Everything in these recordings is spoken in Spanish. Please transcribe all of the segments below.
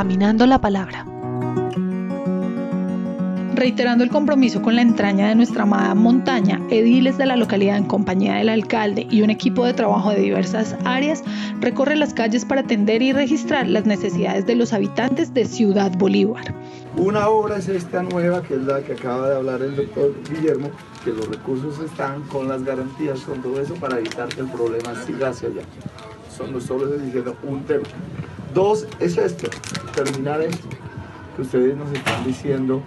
Caminando la Palabra. Reiterando el compromiso con la entraña de nuestra amada montaña, ediles de la localidad en compañía del alcalde y un equipo de trabajo de diversas áreas recorre las calles para atender y registrar las necesidades de los habitantes de Ciudad Bolívar. Una obra es esta nueva, que es la que acaba de hablar el doctor Guillermo, que los recursos están con las garantías, con todo eso, para evitar que el problema siga hacia allá. Son los solo diciendo un tema. Dos es esto, terminar esto, que ustedes nos están diciendo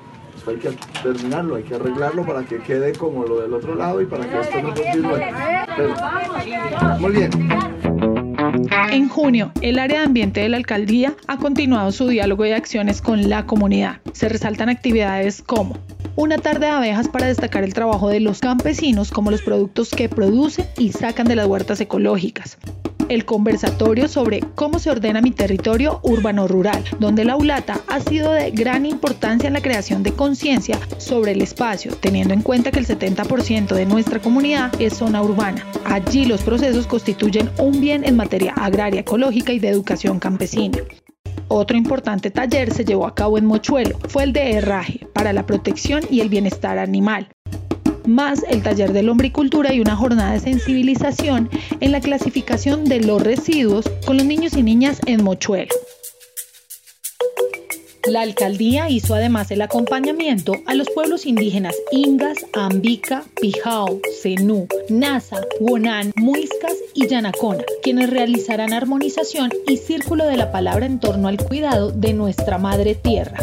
hay que terminarlo, hay que arreglarlo para que quede como lo del otro lado y para que esto no continúe. muy bien. En junio, el área de ambiente de la alcaldía ha continuado su diálogo y acciones con la comunidad. Se resaltan actividades como una tarde de abejas para destacar el trabajo de los campesinos como los productos que producen y sacan de las huertas ecológicas el conversatorio sobre cómo se ordena mi territorio urbano-rural, donde la ULATA ha sido de gran importancia en la creación de conciencia sobre el espacio, teniendo en cuenta que el 70% de nuestra comunidad es zona urbana. Allí los procesos constituyen un bien en materia agraria, ecológica y de educación campesina. Otro importante taller se llevó a cabo en Mochuelo, fue el de herraje para la protección y el bienestar animal, más el taller de lombricultura y una jornada de sensibilización en la clasificación de los residuos con los niños y niñas en Mochuelo. La alcaldía hizo además el acompañamiento a los pueblos indígenas Ingas, Ambica, Pijao, Zenú, Nasa, Wonan, Muiscas y Yanacona, quienes realizarán armonización y círculo de la palabra en torno al cuidado de nuestra madre tierra.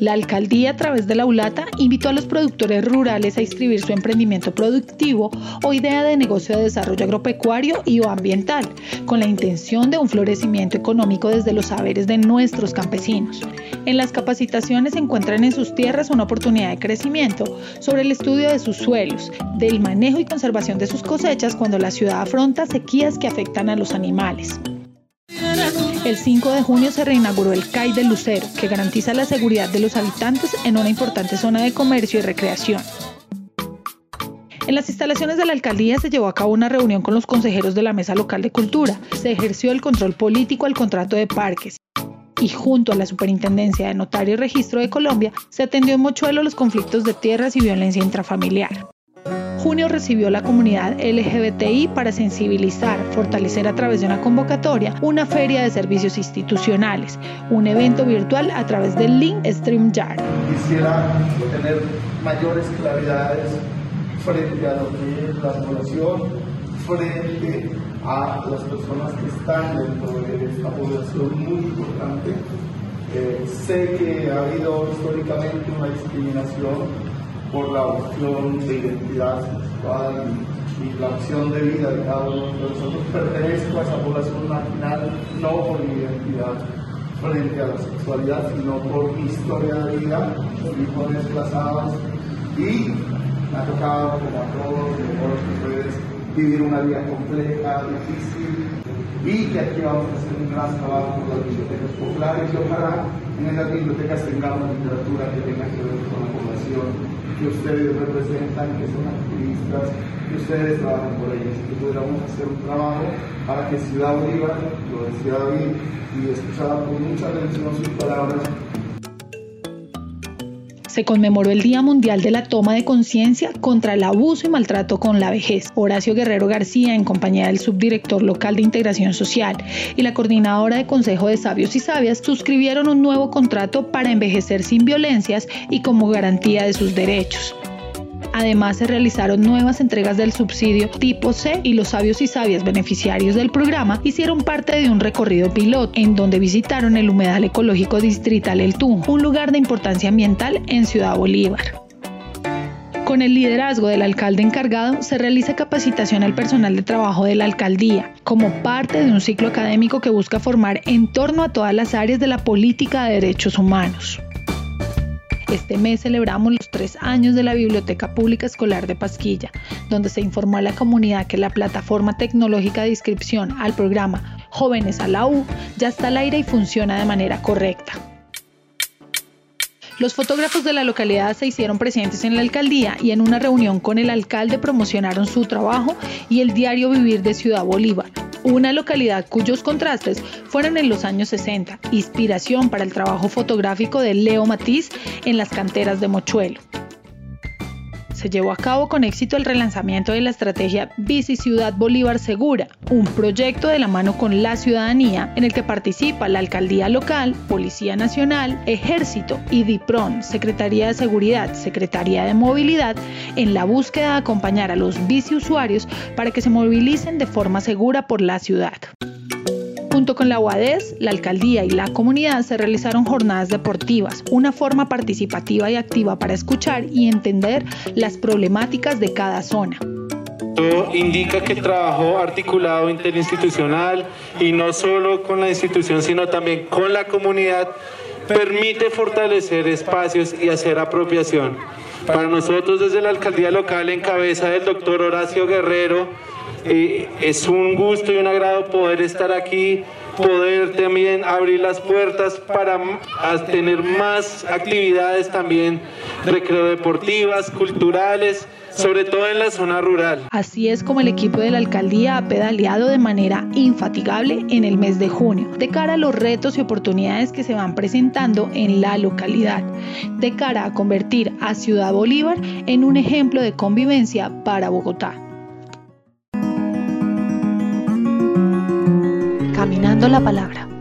La alcaldía a través de la ULATA invitó a los productores rurales a inscribir su emprendimiento productivo o idea de negocio de desarrollo agropecuario y o ambiental, con la intención de un florecimiento económico desde los saberes de nuestros campesinos. En las capacitaciones encuentran en sus tierras una oportunidad de crecimiento sobre el estudio de sus suelos, del manejo y conservación de sus cosechas cuando la ciudad afronta sequías que afectan a los animales. El 5 de junio se reinauguró el CAI de Lucero, que garantiza la seguridad de los habitantes en una importante zona de comercio y recreación. En las instalaciones de la alcaldía se llevó a cabo una reunión con los consejeros de la Mesa Local de Cultura. Se ejerció el control político al contrato de parques. Y junto a la Superintendencia de Notario y Registro de Colombia, se atendió en Mochuelo los conflictos de tierras y violencia intrafamiliar. Junio recibió la comunidad LGBTI para sensibilizar, fortalecer a través de una convocatoria una feria de servicios institucionales, un evento virtual a través del link StreamYard. Quisiera tener mayores claridades frente a lo que es la población, frente a las personas que están dentro de esta población muy importante. Eh, sé que ha habido históricamente una discriminación por la opción de identidad sexual y, la opción de vida de cada uno de nosotros. Pertenezco a esa población marginal no por mi identidad frente a la sexualidad, sino por mi historia de vida, hijos desplazados y me ha tocado, como a todos, como a ustedes, vivir una vida compleja, difícil, y que aquí vamos a hacer un gran trabajo con las bibliotecas populares. Y ojalá en esas bibliotecas tengamos literatura que tenga que ver con la población que ustedes representan, que son activistas, que ustedes trabajan por ellos, que pudiéramos hacer un trabajo para que Ciudad Bolívar, lo decía David, y escuchaba con mucha atención sus palabras, se conmemoró el Día Mundial de la Toma de Conciencia contra el Abuso y Maltrato con la Vejez. Horacio Guerrero García, en compañía del subdirector local de Integración Social y la coordinadora de Consejo de Sabios y Sabias, suscribieron un nuevo contrato para envejecer sin violencias y como garantía de sus derechos. Además, se realizaron nuevas entregas del subsidio tipo C y los sabios y sabias beneficiarios del programa hicieron parte de un recorrido piloto en donde visitaron el humedal ecológico distrital El Tunjo, un lugar de importancia ambiental en Ciudad Bolívar. Con el liderazgo del alcalde encargado, se realiza capacitación al personal de trabajo de la alcaldía, como parte de un ciclo académico que busca formar en torno a todas las áreas de la política de derechos humanos. Este mes celebramos los tres años de la Biblioteca Pública Escolar de Pasquilla, donde se informó a la comunidad que la plataforma tecnológica de inscripción al programa Jóvenes a la U ya está al aire y funciona de manera correcta. Los fotógrafos de la localidad se hicieron presentes en la alcaldía y en una reunión con el alcalde promocionaron su trabajo y el diario Vivir de Ciudad Bolívar, una localidad cuyos contrastes fueron en los años 60, inspiración para el trabajo fotográfico de Leo Matiz en las canteras de Mochuelo se llevó a cabo con éxito el relanzamiento de la estrategia Bici Ciudad Bolívar Segura, un proyecto de la mano con la ciudadanía en el que participa la alcaldía local, Policía Nacional, Ejército y DIPRON, Secretaría de Seguridad, Secretaría de Movilidad, en la búsqueda de acompañar a los bici usuarios para que se movilicen de forma segura por la ciudad. Junto con la UADES, la alcaldía y la comunidad se realizaron jornadas deportivas, una forma participativa y activa para escuchar y entender las problemáticas de cada zona. Indica que el trabajo articulado interinstitucional y no solo con la institución, sino también con la comunidad, permite fortalecer espacios y hacer apropiación. Para nosotros desde la alcaldía local en cabeza del doctor Horacio Guerrero, es un gusto y un agrado poder estar aquí, poder también abrir las puertas para tener más actividades también recreodeportivas, culturales, sobre todo en la zona rural. Así es como el equipo de la alcaldía ha pedaleado de manera infatigable en el mes de junio, de cara a los retos y oportunidades que se van presentando en la localidad, de cara a convertir a Ciudad Bolívar en un ejemplo de convivencia para Bogotá. La Palabra.